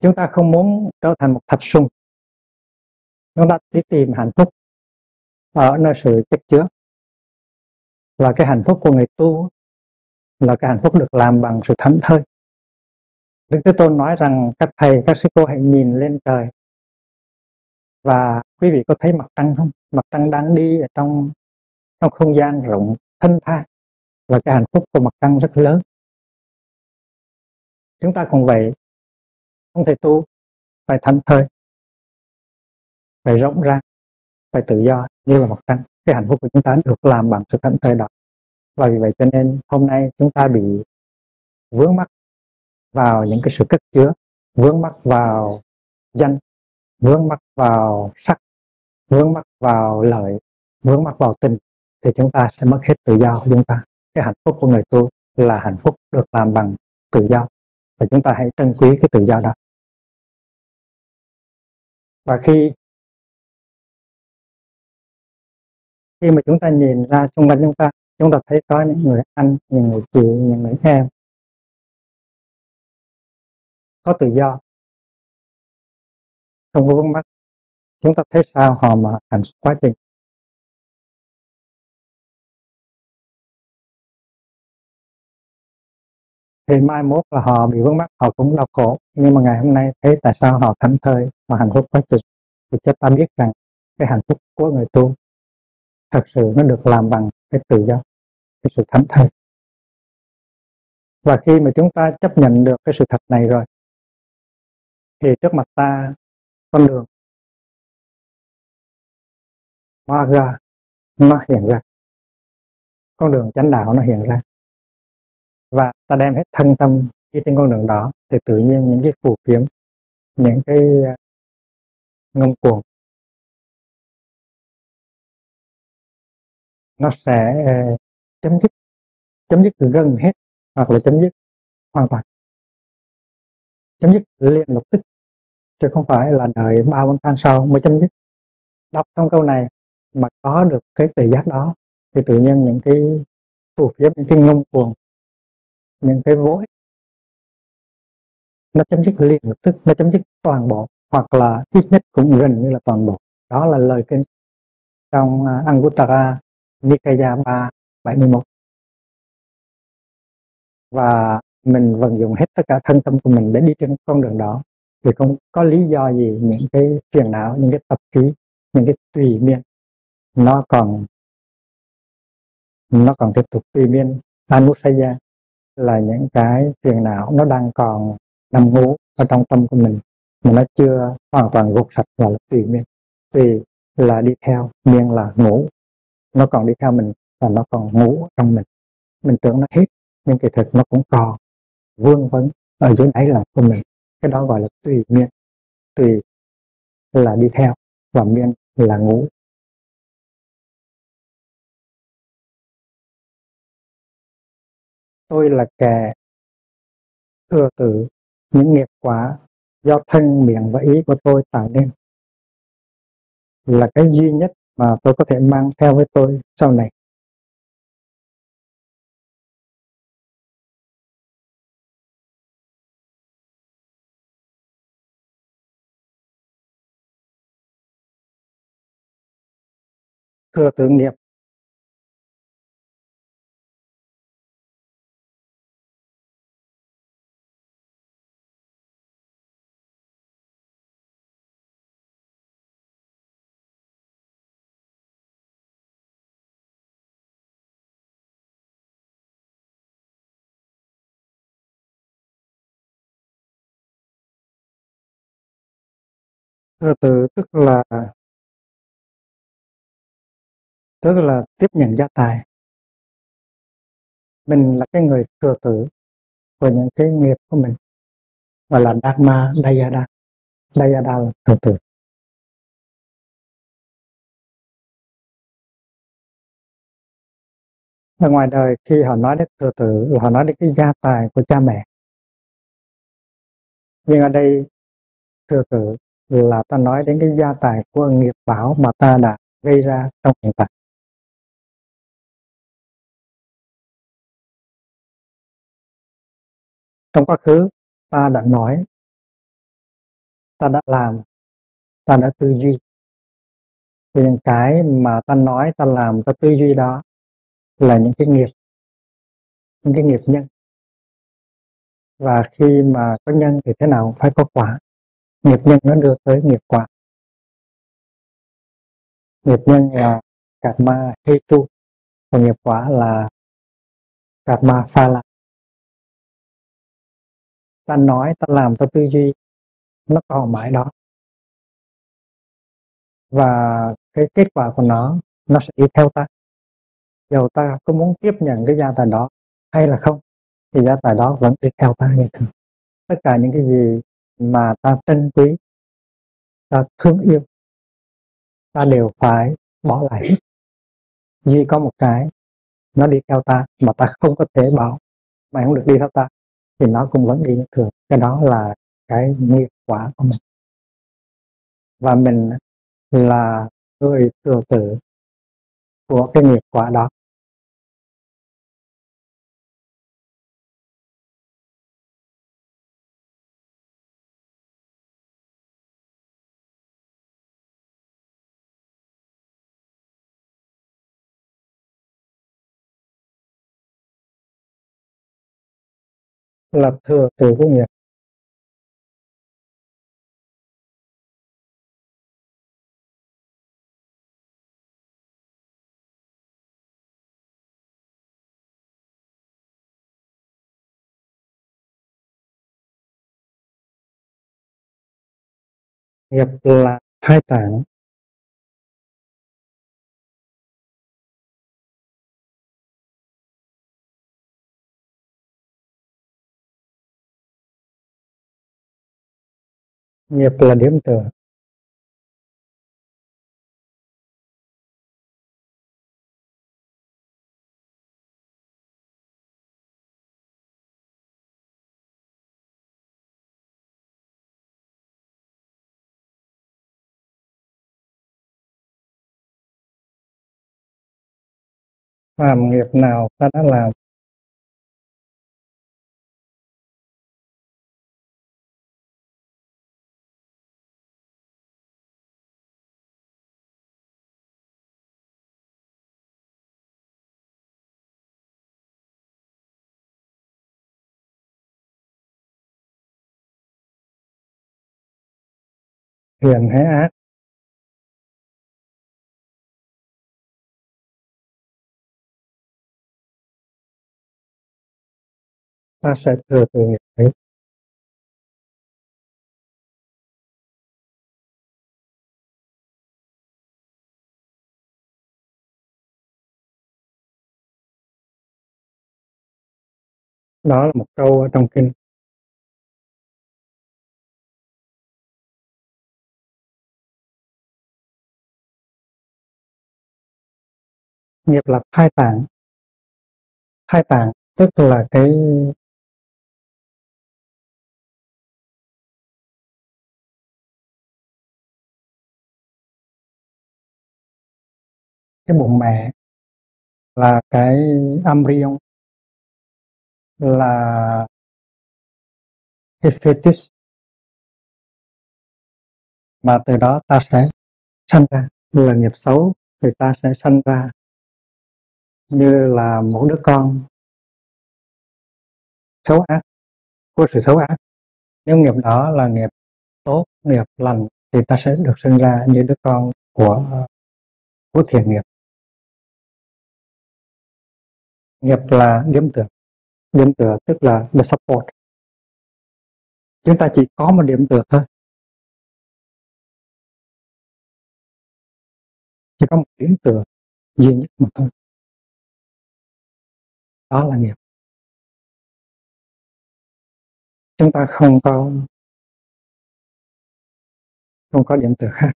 chúng ta không muốn trở thành một thạch sung chúng ta đi tìm hạnh phúc ở nơi sự chất chứa. Và cái hạnh phúc của người tu là cái hạnh phúc được làm bằng sự thảnh thơi. Đức Thế Tôn nói rằng các thầy, các sư cô hãy nhìn lên trời. Và quý vị có thấy mặt trăng không? Mặt trăng đang đi ở trong trong không gian rộng thanh thang và cái hạnh phúc của mặt trăng rất lớn. Chúng ta cũng vậy, không thể tu, phải thanh thơi, phải rộng ra, phải tự do như là một thanh. Cái hạnh phúc của chúng ta được làm bằng sự thanh thơi đó. Và vì vậy cho nên hôm nay chúng ta bị vướng mắc vào những cái sự cất chứa vướng mắc vào danh vướng mắc vào sắc vướng mắc vào lợi vướng mắc vào tình thì chúng ta sẽ mất hết tự do của chúng ta cái hạnh phúc của người tu là hạnh phúc được làm bằng tự do và chúng ta hãy trân quý cái tự do đó và khi khi mà chúng ta nhìn ra xung quanh chúng ta chúng ta thấy có những người anh những người chị những người em có tự do. Không có vướng mắt chúng ta thấy sao họ mà hạnh quá trình? Thì mai mốt là họ bị vướng mắt họ cũng đau khổ. Nhưng mà ngày hôm nay thấy tại sao họ thảnh thơi và hạnh phúc quá trình thì cho ta biết rằng cái hạnh phúc của người tu thật sự nó được làm bằng cái tự do, cái sự thảnh thơi. Và khi mà chúng ta chấp nhận được cái sự thật này rồi, thì trước mặt ta con đường hoa ra nó hiện ra. Con đường chánh đạo nó hiện ra và ta đem hết thân tâm đi trên con đường đó thì tự nhiên những cái phù phiếm, những cái à, ngông cuồng, nó sẽ à, chấm dứt chấm dứt gần hết hoặc là chấm dứt hoàn toàn. Chấm dứt liền lập tức, chứ không phải là đợi ba bốn tháng sau mới chấm dứt. Đọc trong câu này mà có được cái tự giác đó thì tự nhiên những cái phù phiếm, những cái ngông cuồng những cái vối nó chấm dứt liền lập tức, nó chấm dứt toàn bộ, hoặc là ít nhất cũng gần như là toàn bộ. Đó là lời kinh trong à, Anguttara, Nikaya 3 71 và mình vận dụng hết tất cả thân tâm của mình để đi trên con đường đó. Thì không có lý do gì những cái phiền não, những cái tập khí, những cái tùy miên, nó còn nó còn tiếp tục tùy miên. Anusaya là những cái phiền não nó đang còn nằm ngủ ở trong tâm của mình, mà nó chưa hoàn toàn gột sạch và là tùy miên. Tùy là đi theo miên là ngủ. Nó còn đi theo mình và nó còn ngủ trong mình. Mình tưởng nó hết, nhưng kỳ thực nó cũng còn vương vấn ở dưới đáy lòng của mình. Cái đó gọi là tùy miên. Tùy là đi theo và miên là ngủ. Tôi là kẻ thừa tự những nghiệp quả do thân miệng và ý của tôi tạo nên. Là cái duy nhất mà tôi có thể mang theo với tôi sau này. Thừa tự nghiệp thừa tự tức là tức là tiếp nhận gia tài. Mình là cái người thừa tử của những cái nghiệp của mình gọi là dharma, dayada. Dayada là thừa tử. Ở ngoài đời, khi họ nói đến thừa tử là họ nói đến cái gia tài của cha mẹ. Nhưng ở đây, thừa tử là ta nói đến cái gia tài của nghiệp bảo mà ta đã gây ra trong hiện tại. Trong quá khứ, ta đã nói, ta đã làm, ta đã tư duy. Thì những cái mà ta nói, ta làm, ta tư duy đó là những cái nghiệp, những cái nghiệp nhân. Và khi mà có nhân thì thế nào phải có quả nghiệp nhân nó đưa tới nghiệp quả. Nghiệp nhân là karma hetu còn nghiệp quả là karma phala ta nói, ta làm ta tư duy, nó còn mãi đó. Và cái kết quả của nó nó sẽ đi theo ta. Dầu ta có muốn tiếp nhận cái gia tài đó hay là không, thì gia tài đó vẫn đi theo ta như thường. Tất cả những cái gì mà ta trân quý, ta thương yêu, ta đều phải bỏ lại hết. Duy có một cái, nó đi theo ta mà ta không có thể bảo mà không được đi theo ta, thì nó cũng vẫn đi như thường. Cái đó là cái nghiệp quả của mình. Và mình là người thừa tử của cái nghiệp quả đó. Là thừa từ vô nghiệp. Nghiệp là hai tảng nghiệp là điểm tựa. Làm nghiệp nào ta đã làm? Thiện hay ác. Ta sẽ thừa từ nghiệp ấy. Đó là một câu ở trong kinh nghiệp là hai tạng. Hai tạng, tức là cái cái bụng mẹ là cái embryo, là cái fetus. Mà từ đó ta sẽ sanh ra, là nghiệp xấu thì ta sẽ sanh ra như là một đứa con xấu ác, của sự xấu ác. Nếu nghiệp đó là nghiệp tốt, nghiệp lành, thì ta sẽ được sinh ra như đứa con của của thiện nghiệp. Nghiệp là điểm tựa. Điểm tựa tức là the support. Chúng ta chỉ có một điểm tựa thôi. Chỉ có một điểm tựa duy nhất mà thôi đó là nghiệp chúng ta không có không có điểm tựa khác.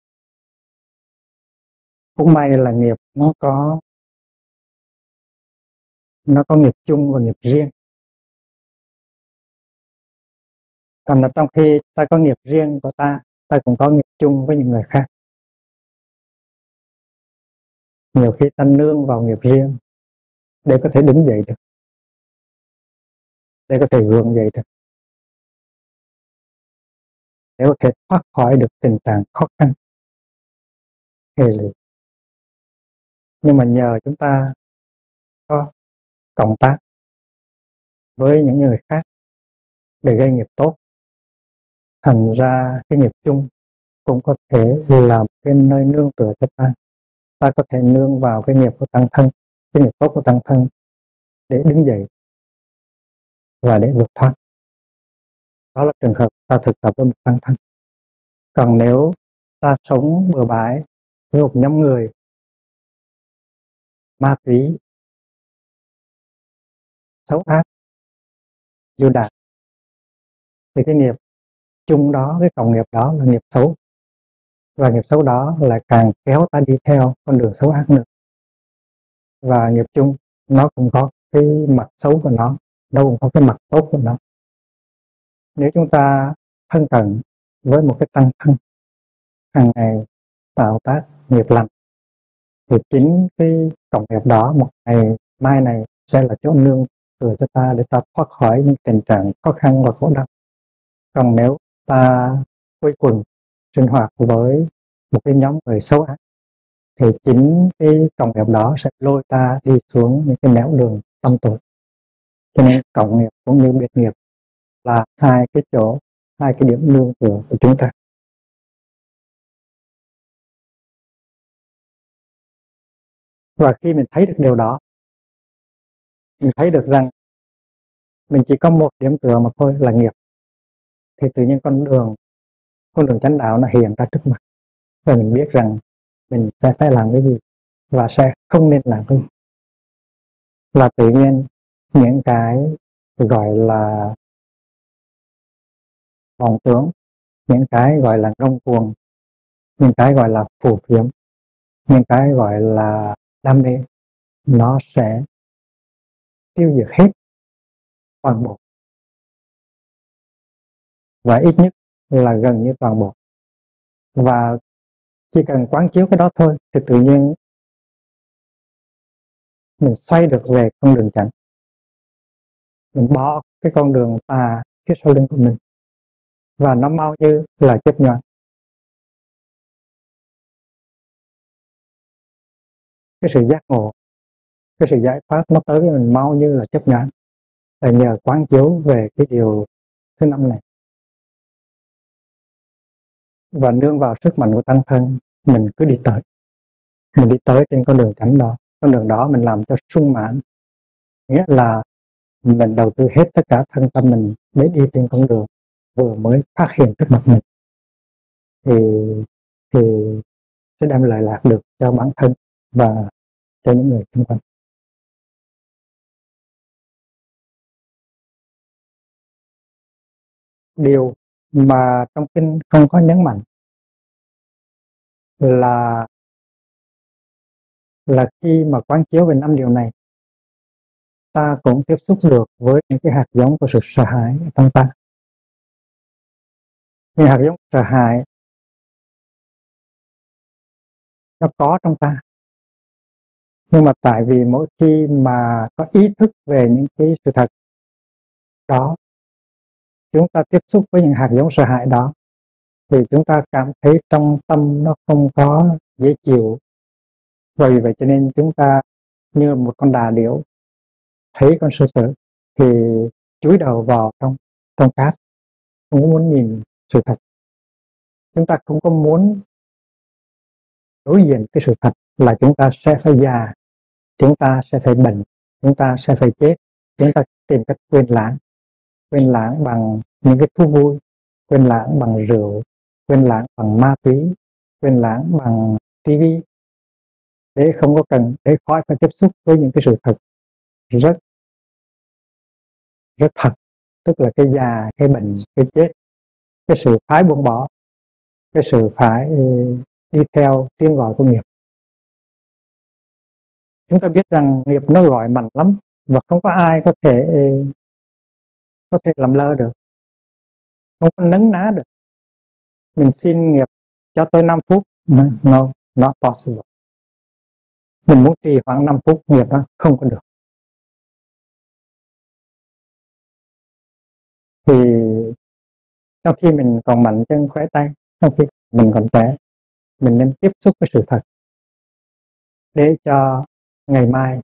Cũng may là nghiệp nó có nó có nghiệp chung và nghiệp riêng. Còn là trong khi ta có nghiệp riêng của ta ta cũng có nghiệp chung với những người khác. Nhiều khi ta nương vào nghiệp riêng để có thể đứng dậy được, để có thể gượng dậy được, để có thể thoát khỏi được tình trạng khó khăn hề lụy nhưng mà nhờ chúng ta có cộng tác với những người khác để gây nghiệp tốt, thành ra cái nghiệp chung cũng có thể làm cái nơi nương tựa cho ta. Ta có thể nương vào cái nghiệp của tăng thân cái nghiệp tốt của tăng thân, để đứng dậy và để vượt thoát. Đó là trường hợp ta thực tập với một tăng thân. Còn nếu ta sống bừa bãi với một nhóm người ma túy xấu ác vô đạt, thì cái nghiệp chung đó, cái cộng nghiệp đó là nghiệp xấu. Và nghiệp xấu đó là càng kéo ta đi theo con đường xấu ác nữa và nghiệp chung, nó cũng có cái mặt xấu của nó nó cũng có cái mặt tốt của nó. Nếu chúng ta thân cận với một cái tăng thân, hàng ngày tạo tác nghiệp lành, thì chính cái cộng nghiệp đó một ngày, mai này sẽ là chỗ nương tựa cho ta để ta thoát khỏi những tình trạng khó khăn và khổ đau. Còn nếu ta quây quần, sinh hoạt với một cái nhóm người xấu ác thì chính cái cộng nghiệp đó sẽ lôi ta đi xuống những cái nẻo đường tâm tội cho nên cộng nghiệp cũng như biệt nghiệp là hai cái chỗ, hai cái điểm nương tựa của chúng ta. Và khi mình thấy được điều đó, mình thấy được rằng mình chỉ có một điểm tựa mà thôi là nghiệp, thì tự nhiên con đường con đường chánh đạo nó hiện ra trước mặt. Và mình biết rằng mình sẽ phải làm cái gì và sẽ không nên làm cái gì. Và tự nhiên những cái gọi là vọng tưởng những cái gọi là ngông cuồng, những cái gọi là phù phiếm, những cái gọi là đam mê, nó sẽ tiêu diệt hết toàn bộ. Và ít nhất là gần như toàn bộ. Và chỉ cần quán chiếu cái đó thôi thì tự nhiên mình xoay được về con đường chánh. Mình bỏ cái con đường tà phía sau lưng của mình. Và nó mau như là chấp nhận cái sự giác ngộ, cái sự giải thoát nó tới với mình mau như là chấp nhận là nhờ quán chiếu về cái điều thứ năm này và nương vào sức mạnh của tăng thân. Mình cứ đi tới. Mình đi tới trên con đường cảnh đó. Con đường đó mình làm cho sung mãn. Nghĩa là mình đầu tư hết tất cả thân tâm mình để đi trên con đường vừa mới phát hiện trước mặt mình. Thì thì sẽ đem lại lạc được cho bản thân và cho những người xung quanh. Điều mà trong kinh không có nhấn mạnh là là khi mà quán chiếu về năm điều này, ta cũng tiếp xúc được với những cái hạt giống của sự sợ hãi trong ta. Những hạt giống sợ hãi nó có trong ta. Nhưng mà tại vì mỗi khi mà có ý thức về những cái sự thật đó chúng ta tiếp xúc với những hạt giống sợ hãi đó. Thì chúng ta cảm thấy trong tâm nó không có dễ chịu. Vì vậy cho nên chúng ta như một con đà điểu, thấy con sư tử thì chúi đầu vào trong trong cát. Không muốn nhìn sự thật. Chúng ta không có muốn đối diện cái sự thật là chúng ta sẽ phải già, chúng ta sẽ phải bệnh, chúng ta sẽ phải chết, chúng ta tìm cách quên lãng quên lãng bằng những cái thú vui, quên lãng bằng rượu, quên lãng bằng ma túy, quên lãng bằng tivi để không có cần, để khỏi phải tiếp xúc với những cái sự thật rất rất thật, tức là cái già, cái bệnh, cái chết, cái sự phải buông bỏ, cái sự phải ừ, đi theo tiếng gọi của nghiệp. Chúng ta biết rằng nghiệp nó gọi mạnh lắm và không có ai có thể ừ, có thể làm lơ được. Không có nấn ná được. Mình xin nghiệp cho tôi 5 phút no not possible mình muốn trì khoảng 5 phút nghiệp đó, không có được. Thì trong khi mình còn mạnh chân khỏe tay, trong khi mình còn trẻ, mình nên tiếp xúc với sự thật. Để cho ngày mai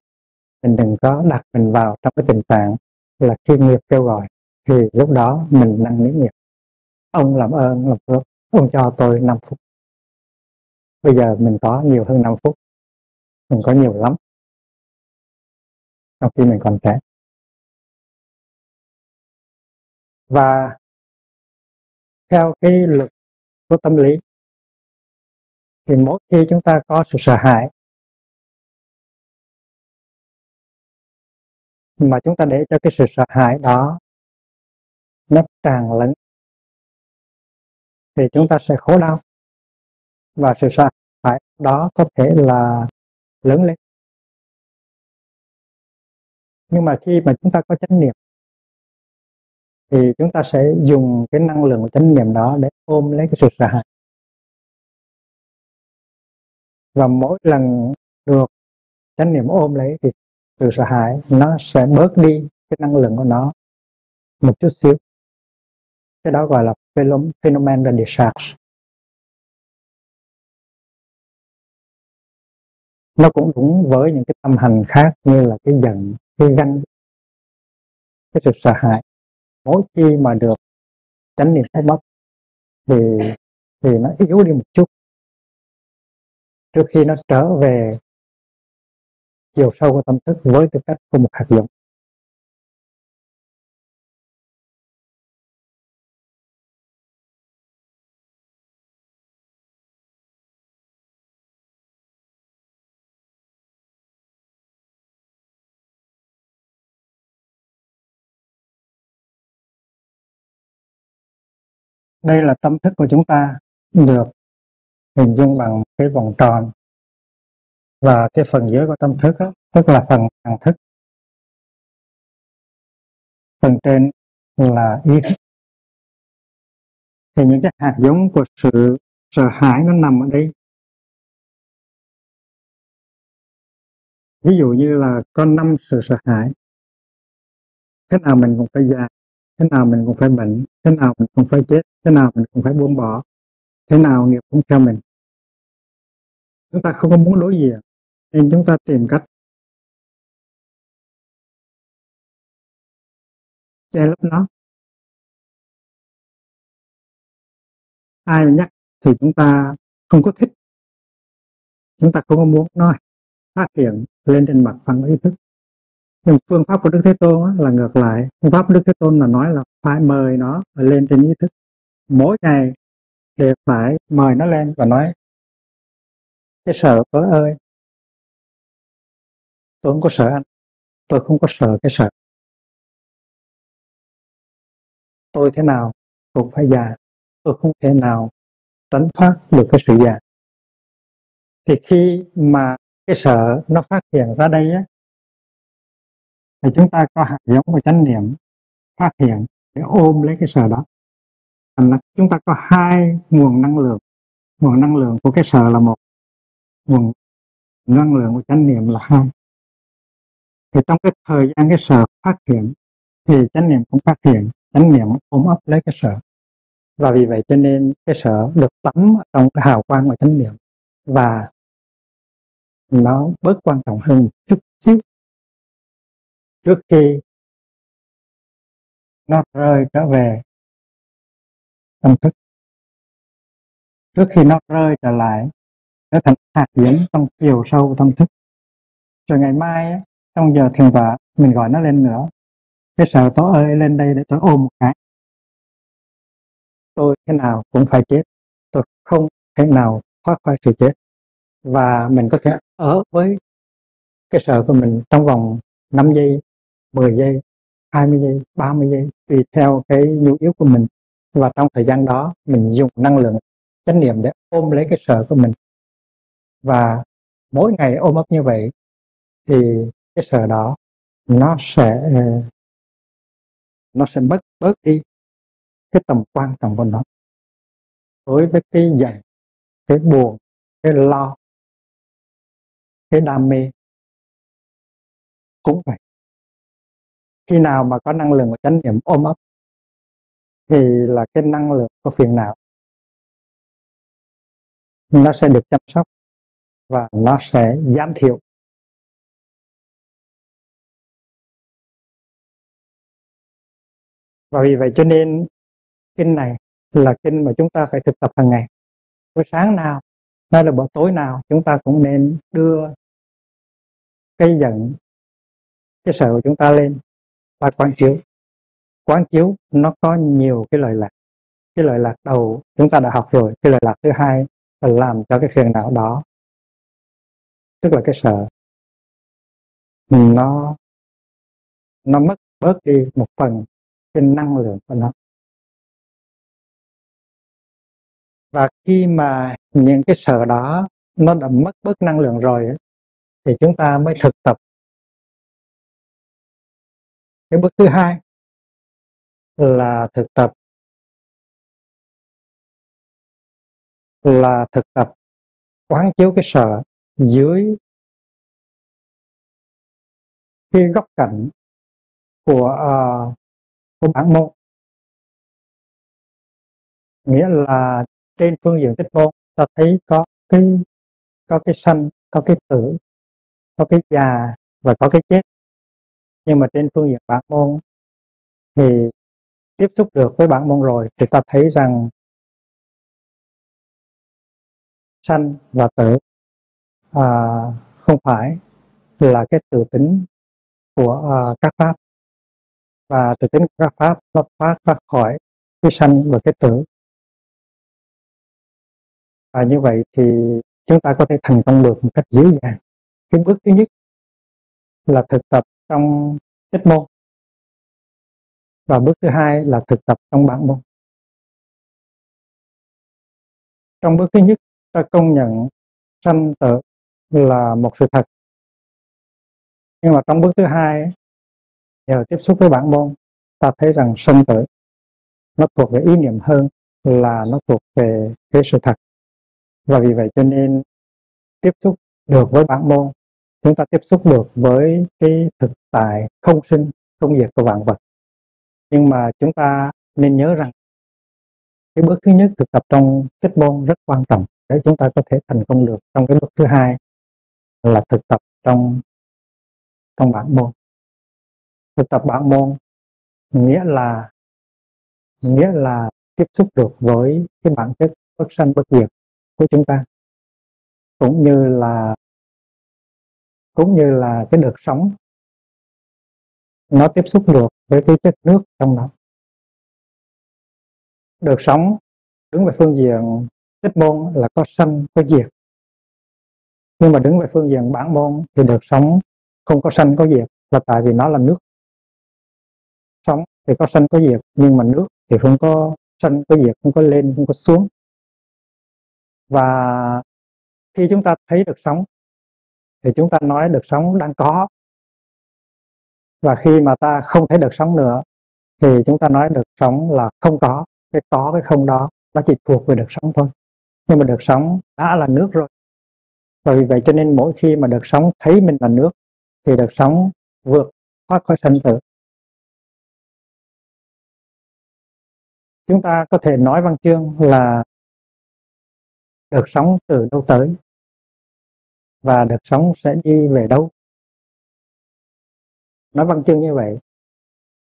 mình đừng có đặt mình vào trong cái tình trạng là khi nghiệp kêu gọi thì lúc đó mình nâng nỉ nghiệp ông làm ơn làm phước, ông cho tôi 5 phút. Bây giờ mình có nhiều hơn 5 phút. Mình có nhiều lắm. Trong khi mình còn trẻ. Và theo cái luật của tâm lý, thì mỗi khi chúng ta có sự sợ hãi, mà chúng ta để cho cái sự sợ hãi đó nó tràn lẫn. Thì chúng ta sẽ khổ đau và sự sợ hãi đó có thể là lớn lên. Nhưng mà khi mà chúng ta có chánh niệm thì chúng ta sẽ dùng cái năng lượng của chánh niệm đó để ôm lấy cái sự sợ hãi. Và mỗi lần được chánh niệm ôm lấy thì sự sợ hãi nó sẽ bớt đi cái năng lượng của nó một chút xíu cái đó gọi là phenomenon de discharge nó cũng đúng với những cái tâm hành khác như là cái giận, cái ganh, cái sự sợ hãi. Mỗi khi mà được tránh niệm sai mất thì thì nó yếu đi một chút. Trước khi nó trở về chiều sâu của tâm thức với tư cách của một hạt giống. Đây là tâm thức của chúng ta được hình dung bằng cái vòng tròn. Và cái phần dưới của tâm thức đó, tức là phần hằng thức. Phần trên là ý thức. Thì những cái hạt giống của sự sợ hãi nó nằm ở đây. Ví dụ như là có năm sự sợ hãi. Thế nào mình cũng phải già thế nào mình cũng phải bệnh, thế nào mình cũng phải chết, thế nào mình cũng phải buông bỏ, thế nào nghiệp cũng theo mình. Chúng ta không có muốn đối diện à, nên chúng ta tìm cách. Che lấp nó. Ai mà nhắc thì chúng ta không có thích. Chúng ta không có muốn nói phát hiện lên trên mặt phẳng ý thức nhưng phương pháp của đức thế tôn là ngược lại. Phương pháp của đức thế tôn là nói là phải mời nó lên trên ý thức. Mỗi ngày đều phải mời nó lên và nói, cái sợ tôi ơi, tôi không có sợ anh, tôi không có sợ cái sợ. Tôi thế nào cũng phải già, tôi không thể nào tránh thoát được cái sự già. Thì khi mà cái sợ nó phát hiện ra đây á thì chúng ta có hạt giống của chánh niệm phát hiện để ôm lấy cái sợ đó. Thành là chúng ta có hai nguồn năng lượng. Nguồn năng lượng của cái sợ là một, nguồn năng lượng của chánh niệm là hai. Thì trong cái thời gian cái sợ phát hiện thì chánh niệm cũng phát hiện, chánh niệm ôm ấp lấy cái sợ. Và vì vậy cho nên cái sợ được tắm trong cái hào quang của chánh niệm và nó bớt quan trọng hơn một chút xíu trước khi nó rơi trở về tâm thức. Trước khi nó rơi trở lại trở thành hạt giống trong chiều sâu tâm thức. Rồi ngày mai trong giờ thiền vợ mình gọi nó lên nữa. Cái sợ tối ơi, lên đây để tôi ôm một cái. Tôi thế nào cũng phải chết. Tôi không thể nào thoát khỏi sự chết. Và mình có thể ở với cái sợ của mình trong vòng 5 giây 10 giây 20 giây 30 giây tùy theo cái nhu yếu của mình. Và trong thời gian đó, mình dùng năng lượng, chánh niệm để ôm lấy cái sợ của mình. Và mỗi ngày ôm ấp như vậy, thì cái sợ đó nó sẽ ờ, nó sẽ bớt bớt đi cái tầm quan trọng của nó. Đối với cái giận, cái buồn, cái lo, cái đam mê cũng vậy khi nào mà có năng lượng của chánh niệm ôm ấp, thì là cái năng lượng của phiền não. Nó sẽ được chăm sóc và nó sẽ giảm thiểu và vì vậy cho nên, kinh này là kinh mà chúng ta phải thực tập hàng ngày. Buổi sáng nào, hay là buổi tối nào, chúng ta cũng nên đưa cây giận, cái sợ của chúng ta lên và quán chiếu. Quán chiếu nó có nhiều cái lời lạc. Cái lời lạc đầu chúng ta đã học rồi, cái lời lạc thứ hai là làm cho cái phiền não đó. Tức là cái sợ. Nó nó mất bớt đi một phần cái năng lượng của nó. Và khi mà những cái sợ đó nó đã mất bớt năng lượng rồi thì chúng ta mới thực tập cái bước thứ hai là thực tập. Là thực tập quán chiếu cái sợ dưới cái góc cạnh của uh, của bản môn. Nghĩa là trên phương diện tích môn ta thấy có cái có cái sanh có cái tử có cái già và có cái chết nhưng mà trên phương diện bản môn thì tiếp xúc được với bản môn rồi thì ta thấy rằng sanh và tử à, không phải là cái tự tính của à, các pháp. Và tự tính của các pháp nó phát ra khỏi cái sanh và cái tử. Và như vậy thì chúng ta có thể thành công được một cách dễ dàng. Cái bước thứ nhất là thực tập trong tích môn. Và bước thứ hai là thực tập trong bản môn. Trong bước thứ nhất, ta công nhận sanh tử là một sự thật. Nhưng mà trong bước thứ hai, nhờ tiếp xúc với bản môn, ta thấy rằng sanh tử, nó thuộc về ý niệm hơn là nó thuộc về cái sự thật. Và vì vậy cho nên tiếp xúc được với bản môn chúng ta tiếp xúc được với cái thực tại không sinh, không diệt của vạn vật. Nhưng mà chúng ta nên nhớ rằng, cái bước thứ nhất thực tập trong kết môn rất quan trọng để chúng ta có thể thành công được trong cái bước thứ hai là thực tập trong trong bản môn. Thực tập bản môn nghĩa là nghĩa là tiếp xúc được với cái bản chất bất sanh bất diệt của chúng ta, cũng như là cũng như là cái đợt sóng nó tiếp xúc được với cái chất nước trong đó. đợt sóng đứng về phương diện tích môn là có sanh có diệt. Nhưng mà đứng về phương diện bản môn thì đợt sóng không có sanh có diệt là tại vì nó là nước. Sóng thì có sanh có diệt, nhưng mà nước thì không có sanh có diệt, không có lên, không có xuống. Và khi chúng ta thấy được sóng thì chúng ta nói được sống đang có. Và khi mà ta không thấy được sống nữa, thì chúng ta nói được sống là không có, cái có, cái không đó, nó chỉ thuộc về được sống thôi. Nhưng mà được sống đã là nước rồi. Và vì vậy cho nên mỗi khi mà được sống thấy mình là nước, thì được sống vượt thoát khỏi sanh tử. Chúng ta có thể nói văn chương là được sống từ đâu tới và được sống sẽ đi về đâu. Nói văn chương như vậy,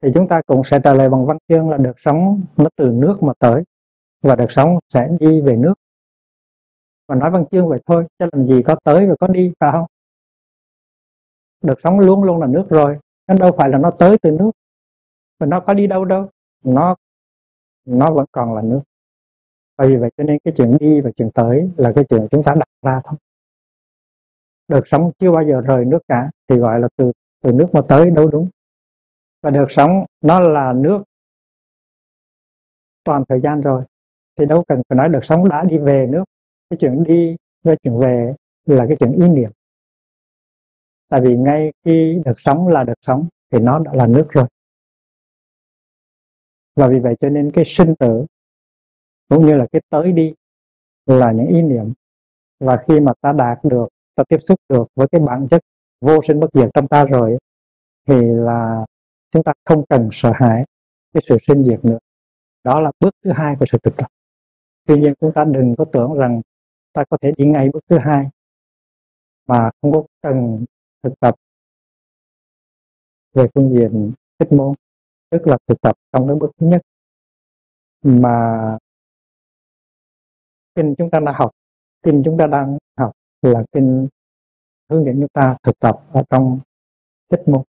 thì chúng ta cũng sẽ trả lời bằng văn chương là được sống nó từ nước mà tới, và được sống sẽ đi về nước. Và nói văn chương vậy thôi, chứ làm gì có tới và có đi, phải không? Được sống luôn luôn là nước rồi, nó đâu phải là nó tới từ nước. Và nó có đi đâu đâu, nó nó vẫn còn là nước. Bởi vì vậy cho nên cái chuyện đi và chuyện tới là cái chuyện chúng ta đặt ra thôi được sống chưa bao giờ rời nước cả, thì gọi là từ từ nước mà tới đâu đúng. Và được sống, nó là nước toàn thời gian rồi. Thì đâu cần phải nói được sống đã đi về nước. Cái chuyện đi với chuyện về là cái chuyện ý niệm. Tại vì ngay khi được sống là được sống, thì nó đã là nước rồi. Và vì vậy cho nên cái sinh tử, cũng như là cái tới đi, là những ý niệm. Và khi mà ta đạt được ta tiếp xúc được với cái bản chất vô sinh bất diệt trong ta rồi thì là chúng ta không cần sợ hãi cái sự sinh diệt nữa. Đó là bước thứ hai của sự thực tập. Tuy nhiên chúng ta đừng có tưởng rằng ta có thể đi ngay bước thứ hai mà không có cần thực tập về phương diện thích môn, tức là thực tập trong cái bước thứ nhất. Mà kinh chúng ta đã học, kinh chúng ta đang học là kinh hướng dẫn chúng ta thực tập ở trong tiết mục.